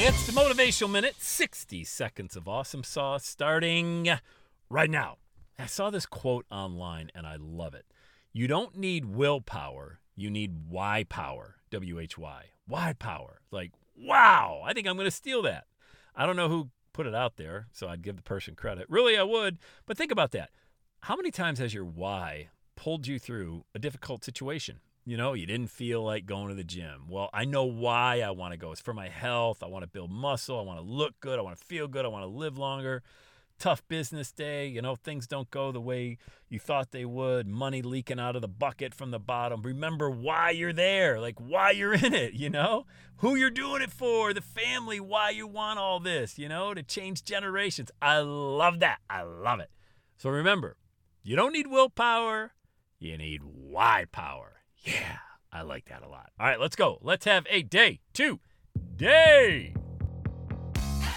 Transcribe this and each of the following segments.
It's the Motivational Minute 60 seconds of awesome sauce starting right now. I saw this quote online and I love it. You don't need willpower, you need why power. W H Y. Why power. Like, wow, I think I'm going to steal that. I don't know who put it out there, so I'd give the person credit. Really, I would. But think about that. How many times has your why pulled you through a difficult situation? You know, you didn't feel like going to the gym. Well, I know why I want to go. It's for my health. I want to build muscle. I want to look good. I want to feel good. I want to live longer. Tough business day. You know, things don't go the way you thought they would. Money leaking out of the bucket from the bottom. Remember why you're there, like why you're in it, you know? Who you're doing it for, the family, why you want all this, you know, to change generations. I love that. I love it. So remember, you don't need willpower, you need why power. Yeah, I like that a lot. All right, let's go. Let's have a day two day.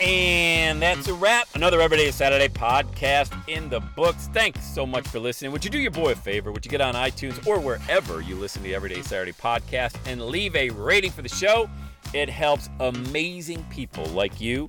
And that's a wrap. Another Everyday Saturday podcast in the books. Thanks so much for listening. Would you do your boy a favor? Would you get on iTunes or wherever you listen to the Everyday Saturday podcast and leave a rating for the show? It helps amazing people like you